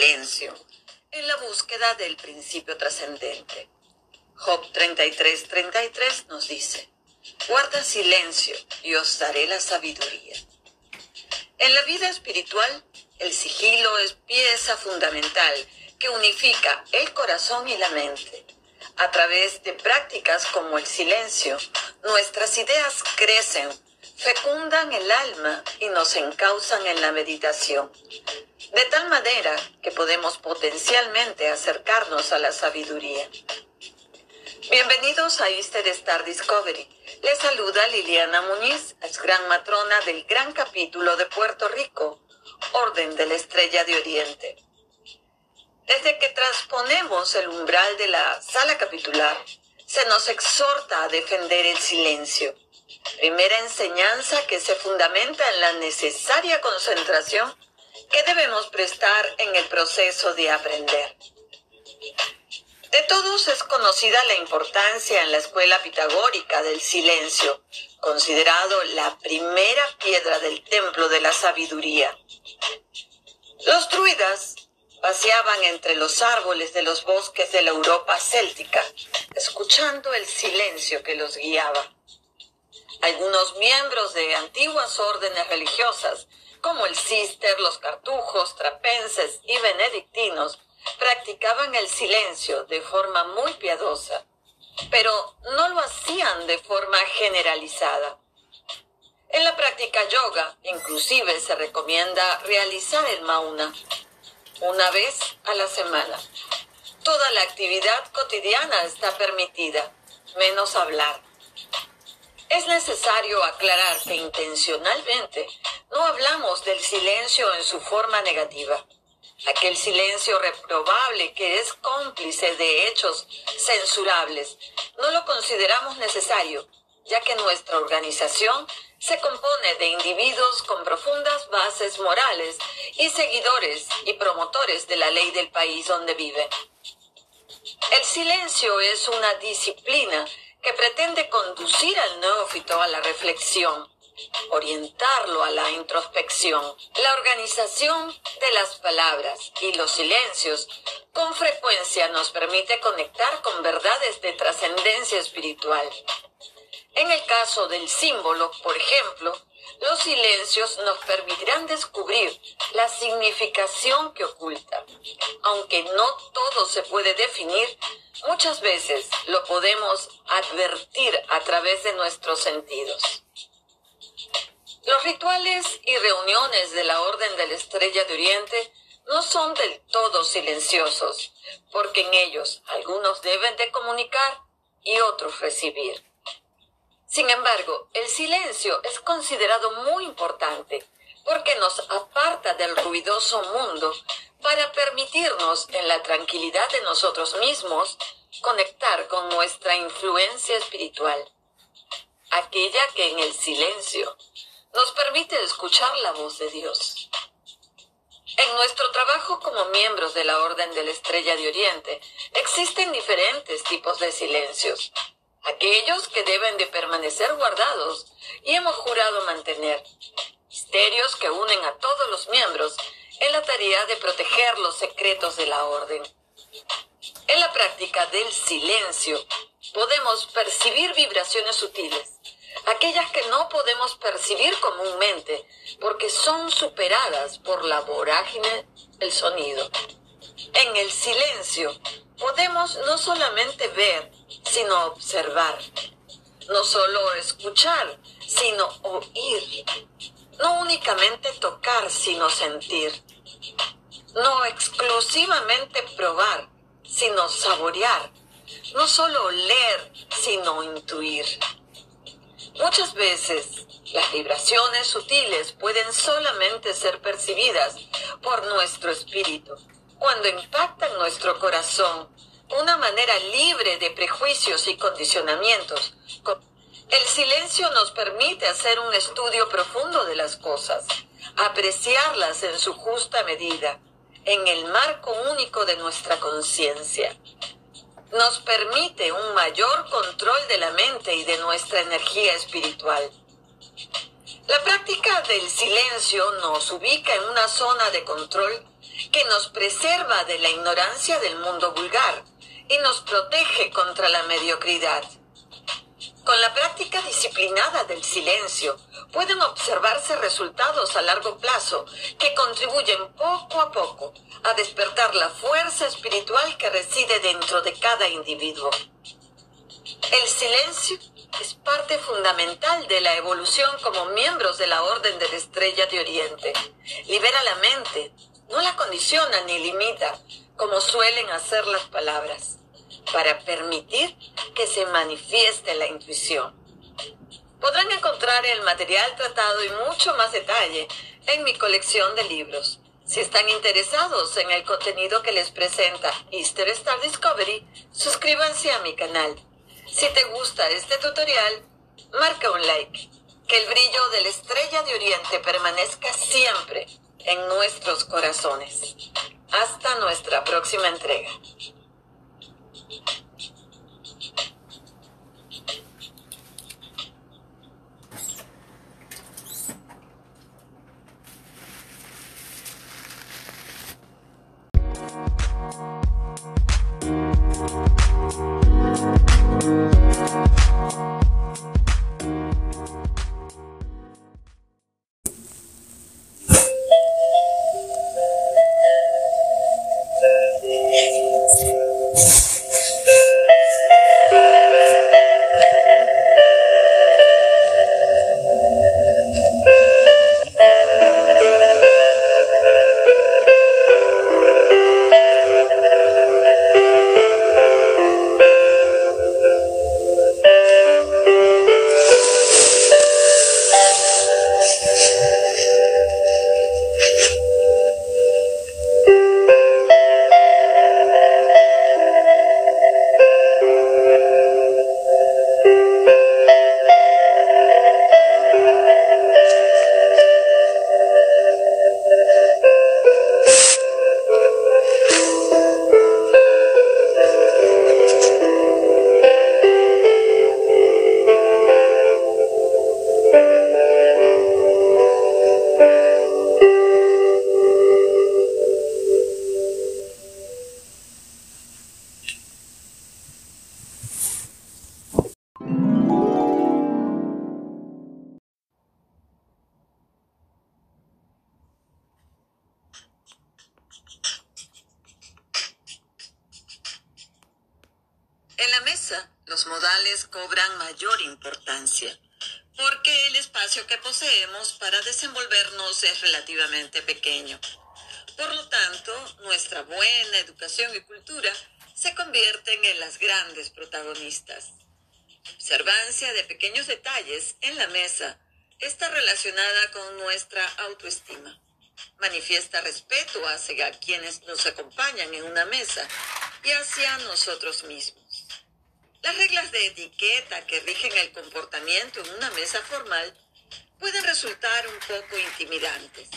silencio en la búsqueda del principio trascendente. Job 33:33 nos dice, guarda silencio y os daré la sabiduría. En la vida espiritual, el sigilo es pieza fundamental que unifica el corazón y la mente. A través de prácticas como el silencio, nuestras ideas crecen, fecundan el alma y nos encauzan en la meditación. De tal manera que podemos potencialmente acercarnos a la sabiduría. Bienvenidos a Easter Star Discovery. Les saluda Liliana Muñiz, gran matrona del gran capítulo de Puerto Rico, Orden de la Estrella de Oriente. Desde que transponemos el umbral de la sala capitular, se nos exhorta a defender el silencio. Primera enseñanza que se fundamenta en la necesaria concentración que debemos prestar en el proceso de aprender. De todos es conocida la importancia en la escuela pitagórica del silencio, considerado la primera piedra del templo de la sabiduría. Los druidas paseaban entre los árboles de los bosques de la Europa céltica, escuchando el silencio que los guiaba. Algunos miembros de antiguas órdenes religiosas, como el cister, los cartujos, trapenses y benedictinos, practicaban el silencio de forma muy piadosa, pero no lo hacían de forma generalizada. En la práctica yoga, inclusive, se recomienda realizar el mauna una vez a la semana. Toda la actividad cotidiana está permitida, menos hablar. Es necesario aclarar que intencionalmente no hablamos del silencio en su forma negativa. Aquel silencio reprobable que es cómplice de hechos censurables, no lo consideramos necesario, ya que nuestra organización se compone de individuos con profundas bases morales y seguidores y promotores de la ley del país donde viven. El silencio es una disciplina que pretende conducir al neófito a la reflexión, orientarlo a la introspección. La organización de las palabras y los silencios con frecuencia nos permite conectar con verdades de trascendencia espiritual. En el caso del símbolo, por ejemplo, los silencios nos permitirán descubrir la significación que oculta. Aunque no todo se puede definir, muchas veces lo podemos advertir a través de nuestros sentidos. Los rituales y reuniones de la Orden de la Estrella de Oriente no son del todo silenciosos, porque en ellos algunos deben de comunicar y otros recibir. Sin embargo, el silencio es considerado muy importante porque nos aparta del ruidoso mundo para permitirnos en la tranquilidad de nosotros mismos conectar con nuestra influencia espiritual, aquella que en el silencio nos permite escuchar la voz de Dios. En nuestro trabajo como miembros de la Orden de la Estrella de Oriente existen diferentes tipos de silencios aquellos que deben de permanecer guardados y hemos jurado mantener, misterios que unen a todos los miembros en la tarea de proteger los secretos de la orden. En la práctica del silencio podemos percibir vibraciones sutiles, aquellas que no podemos percibir comúnmente porque son superadas por la vorágine del sonido. En el silencio podemos no solamente ver, sino observar. No solo escuchar, sino oír. No únicamente tocar, sino sentir. No exclusivamente probar, sino saborear. No solo oler, sino intuir. Muchas veces las vibraciones sutiles pueden solamente ser percibidas por nuestro espíritu cuando impactan nuestro corazón una manera libre de prejuicios y condicionamientos. El silencio nos permite hacer un estudio profundo de las cosas, apreciarlas en su justa medida, en el marco único de nuestra conciencia. Nos permite un mayor control de la mente y de nuestra energía espiritual. La práctica del silencio nos ubica en una zona de control que nos preserva de la ignorancia del mundo vulgar y nos protege contra la mediocridad. Con la práctica disciplinada del silencio pueden observarse resultados a largo plazo que contribuyen poco a poco a despertar la fuerza espiritual que reside dentro de cada individuo. El silencio es parte fundamental de la evolución como miembros de la Orden de la Estrella de Oriente. Libera la mente, no la condiciona ni limita, como suelen hacer las palabras para permitir que se manifieste la intuición. Podrán encontrar el material tratado y mucho más detalle en mi colección de libros. Si están interesados en el contenido que les presenta Easter Star Discovery, suscríbanse a mi canal. Si te gusta este tutorial, marca un like. Que el brillo de la estrella de Oriente permanezca siempre en nuestros corazones. Hasta nuestra próxima entrega. Es relativamente pequeño. Por lo tanto, nuestra buena educación y cultura se convierten en las grandes protagonistas. Observancia de pequeños detalles en la mesa está relacionada con nuestra autoestima. Manifiesta respeto hacia quienes nos acompañan en una mesa y hacia nosotros mismos. Las reglas de etiqueta que rigen el comportamiento en una mesa formal pueden resultar un poco intimidantes,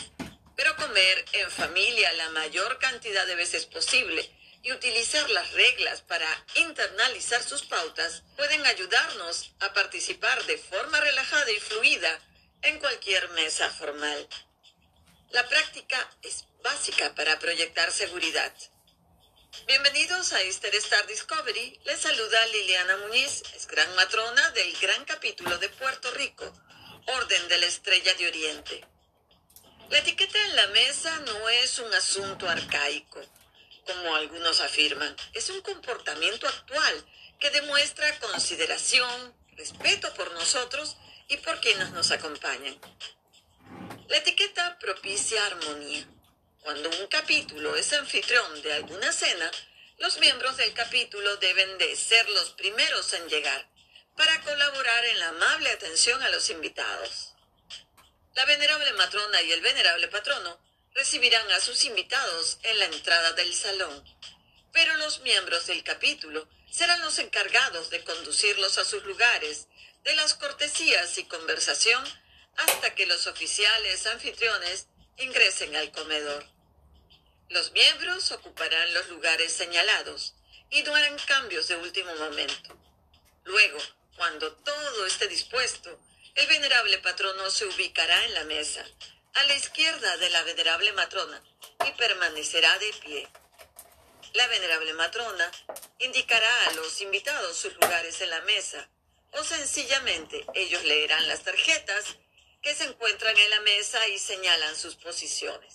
pero comer en familia la mayor cantidad de veces posible y utilizar las reglas para internalizar sus pautas pueden ayudarnos a participar de forma relajada y fluida en cualquier mesa formal. La práctica es básica para proyectar seguridad. Bienvenidos a Easter Star Discovery. Les saluda Liliana Muñiz, es gran matrona del gran capítulo de Puerto Rico, Orden de la Estrella de Oriente. La etiqueta en la mesa no es un asunto arcaico, como algunos afirman. Es un comportamiento actual que demuestra consideración, respeto por nosotros y por quienes nos acompañan. La etiqueta propicia armonía. Cuando un capítulo es anfitrión de alguna cena, los miembros del capítulo deben de ser los primeros en llegar para colaborar en la amable atención a los invitados. La venerable matrona y el venerable patrono recibirán a sus invitados en la entrada del salón, pero los miembros del capítulo serán los encargados de conducirlos a sus lugares, de las cortesías y conversación hasta que los oficiales anfitriones ingresen al comedor. Los miembros ocuparán los lugares señalados y no harán cambios de último momento. Luego, cuando todo esté dispuesto, el venerable patrono se ubicará en la mesa, a la izquierda de la venerable matrona, y permanecerá de pie. La venerable matrona indicará a los invitados sus lugares en la mesa, o sencillamente ellos leerán las tarjetas que se encuentran en la mesa y señalan sus posiciones.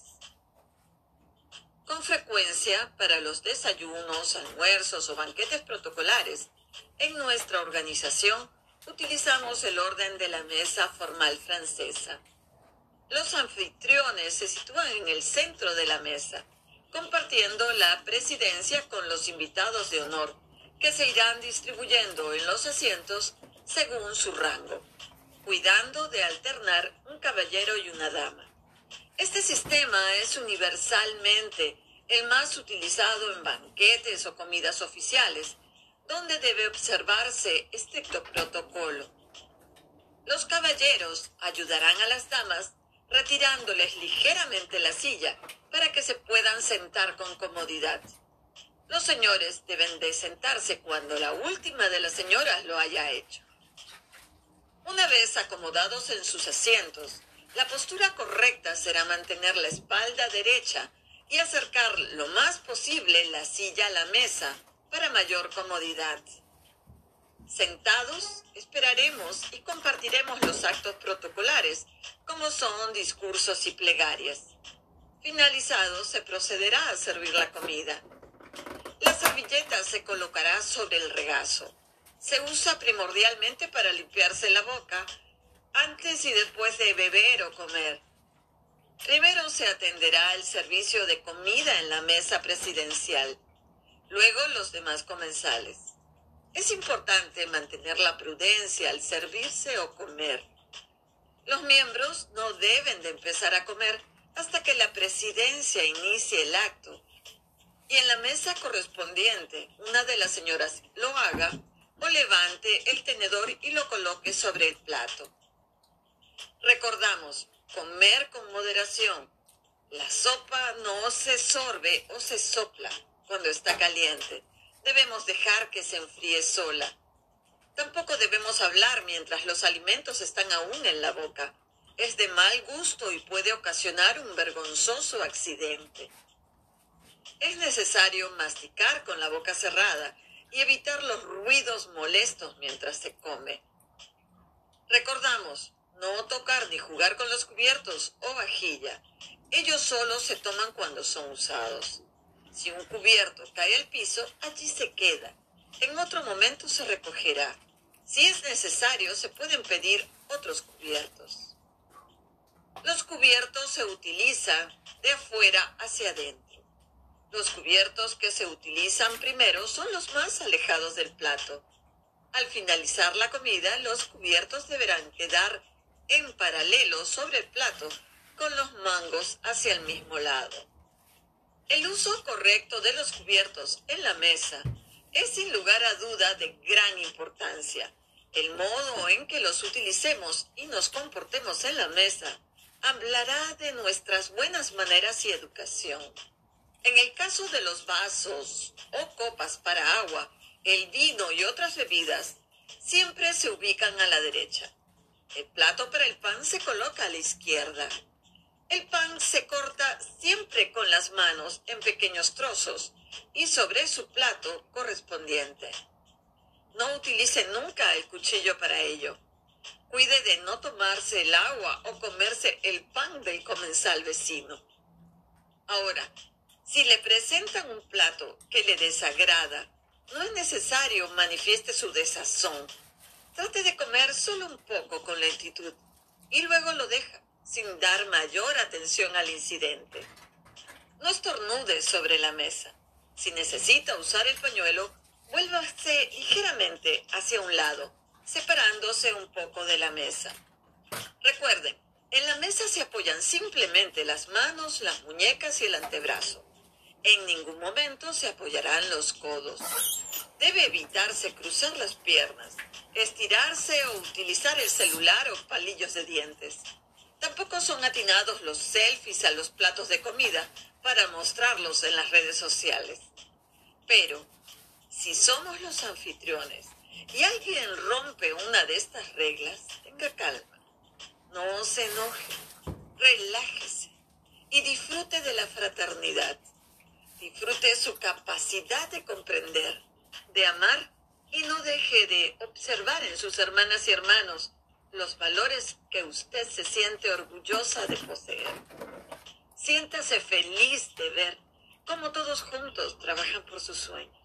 Con frecuencia, para los desayunos, almuerzos o banquetes protocolares, en nuestra organización utilizamos el orden de la mesa formal francesa. Los anfitriones se sitúan en el centro de la mesa, compartiendo la presidencia con los invitados de honor, que se irán distribuyendo en los asientos según su rango, cuidando de alternar un caballero y una dama. Este sistema es universalmente el más utilizado en banquetes o comidas oficiales, donde debe observarse estricto protocolo. Los caballeros ayudarán a las damas retirándoles ligeramente la silla para que se puedan sentar con comodidad. Los señores deben de sentarse cuando la última de las señoras lo haya hecho. Una vez acomodados en sus asientos, la postura correcta será mantener la espalda derecha y acercar lo más posible la silla a la mesa para mayor comodidad. Sentados, esperaremos y compartiremos los actos protocolares, como son discursos y plegarias. Finalizados, se procederá a servir la comida. La servilleta se colocará sobre el regazo. Se usa primordialmente para limpiarse la boca antes y después de beber o comer. Primero se atenderá el servicio de comida en la mesa presidencial luego los demás comensales. Es importante mantener la prudencia al servirse o comer. Los miembros no deben de empezar a comer hasta que la presidencia inicie el acto y en la mesa correspondiente una de las señoras lo haga o levante el tenedor y lo coloque sobre el plato. Recordamos, comer con moderación. La sopa no se sorbe o se sopla cuando está caliente. Debemos dejar que se enfríe sola. Tampoco debemos hablar mientras los alimentos están aún en la boca. Es de mal gusto y puede ocasionar un vergonzoso accidente. Es necesario masticar con la boca cerrada y evitar los ruidos molestos mientras se come. Recordamos, no tocar ni jugar con los cubiertos o vajilla. Ellos solo se toman cuando son usados. Si un cubierto cae al piso, allí se queda. En otro momento se recogerá. Si es necesario, se pueden pedir otros cubiertos. Los cubiertos se utilizan de afuera hacia adentro. Los cubiertos que se utilizan primero son los más alejados del plato. Al finalizar la comida, los cubiertos deberán quedar en paralelo sobre el plato con los mangos hacia el mismo lado. El uso correcto de los cubiertos en la mesa es sin lugar a duda de gran importancia. El modo en que los utilicemos y nos comportemos en la mesa hablará de nuestras buenas maneras y educación. En el caso de los vasos o copas para agua, el vino y otras bebidas siempre se ubican a la derecha. El plato para el pan se coloca a la izquierda. El pan se corta siempre con las manos en pequeños trozos y sobre su plato correspondiente. No utilice nunca el cuchillo para ello. Cuide de no tomarse el agua o comerse el pan del comensal vecino. Ahora, si le presentan un plato que le desagrada, no es necesario manifieste su desazón. trate de comer solo un poco con lentitud y luego lo deja, sin dar mayor atención al incidente. No estornude sobre la mesa. Si necesita usar el pañuelo, vuélvase ligeramente hacia un lado, separándose un poco de la mesa. Recuerden, en la mesa se apoyan simplemente las manos, las muñecas y el antebrazo. En ningún momento se apoyarán los codos. Debe evitarse cruzar las piernas, estirarse o utilizar el celular o palillos de dientes. Tampoco son atinados los selfies a los platos de comida para mostrarlos en las redes sociales. Pero, si somos los anfitriones y alguien rompe una de estas reglas, tenga calma. No se enoje, relájese y disfrute de la fraternidad. Disfrute su capacidad de comprender, de amar y no deje de observar en sus hermanas y hermanos los valores que usted se siente orgullosa de poseer. Siéntase feliz de ver cómo todos juntos trabajan por sus sueños.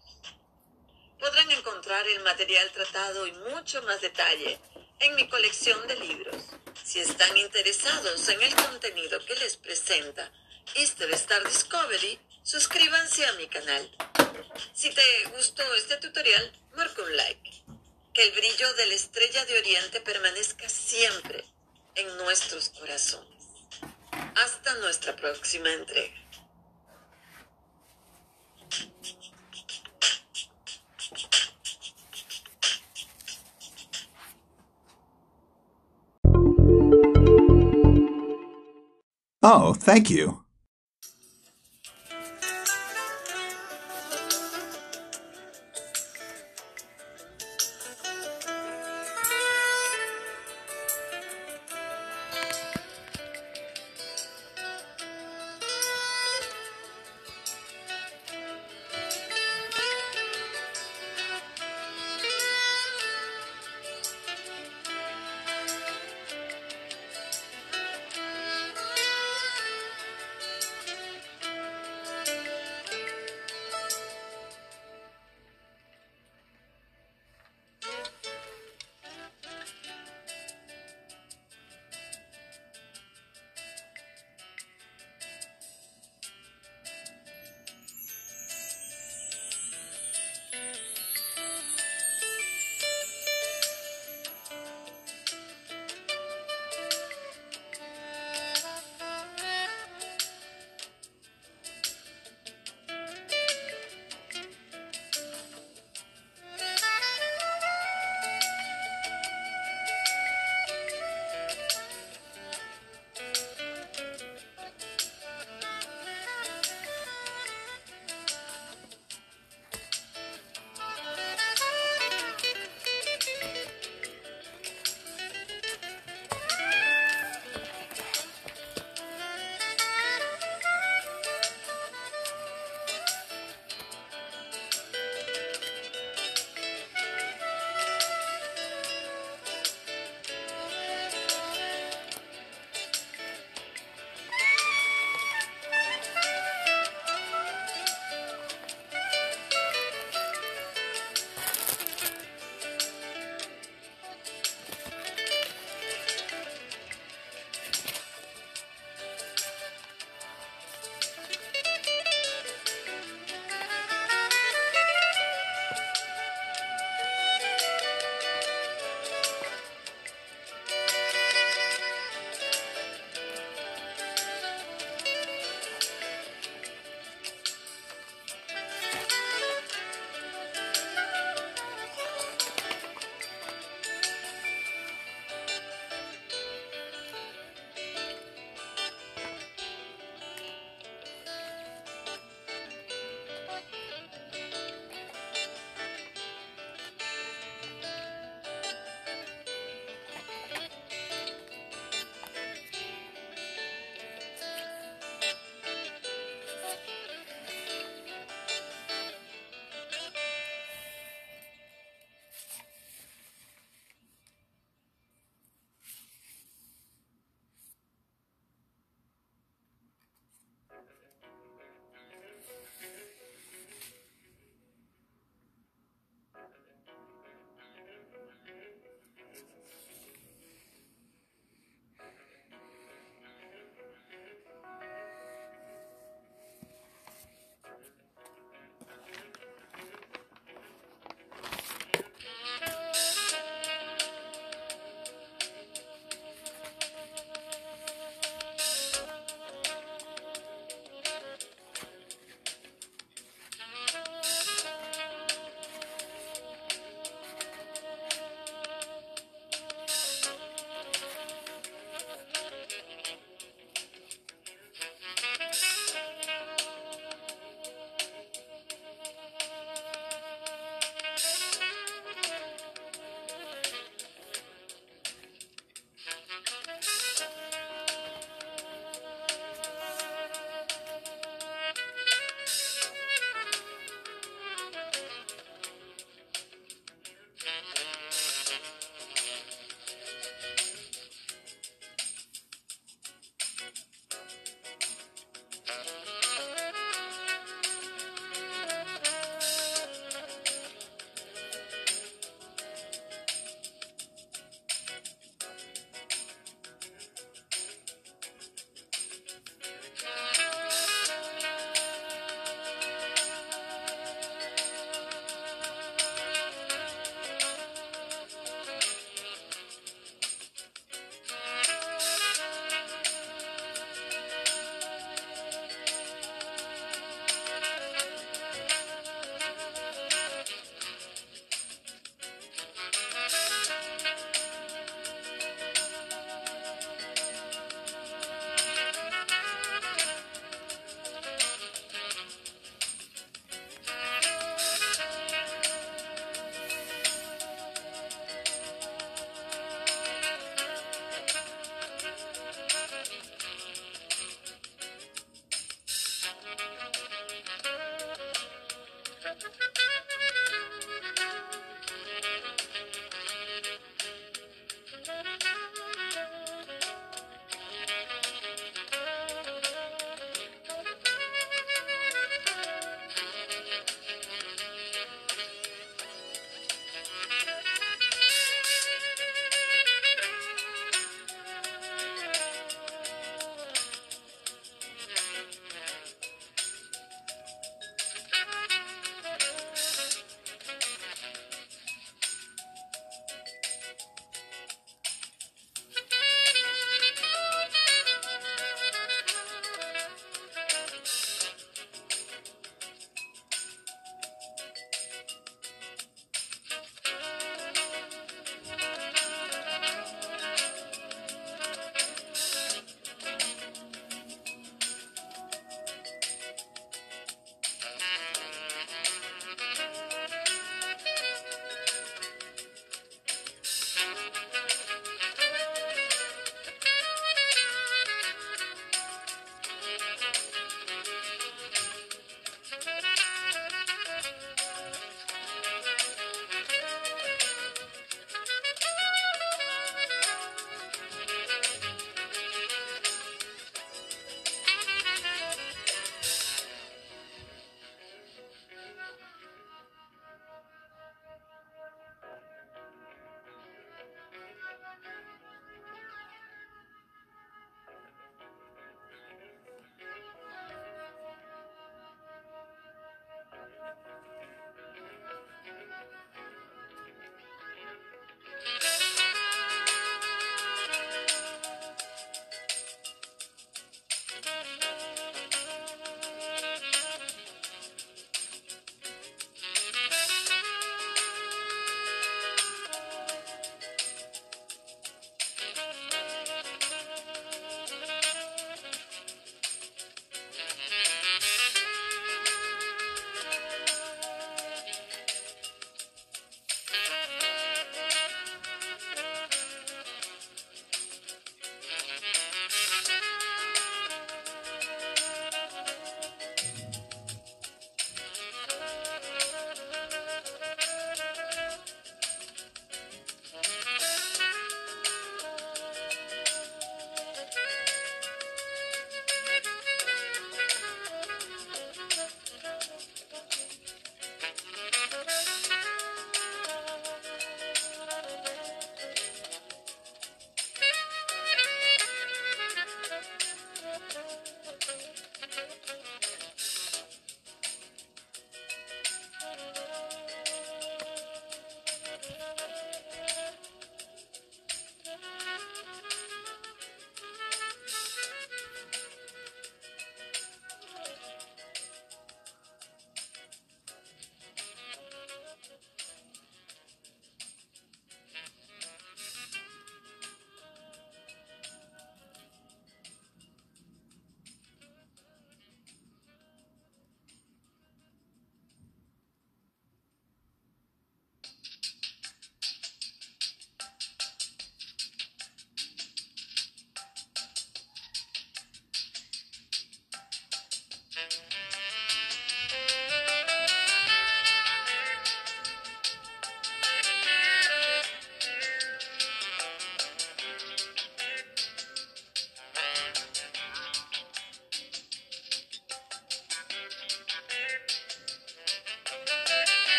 Podrán encontrar el material tratado y mucho más detalle en mi colección de libros. Si están interesados en el contenido que les presenta Easter Star Discovery, suscríbanse a mi canal. Si te gustó este tutorial, marca un like. Que el brillo de la estrella de Oriente permanezca siempre en nuestros corazones. Hasta nuestra próxima entrega. Oh, thank you.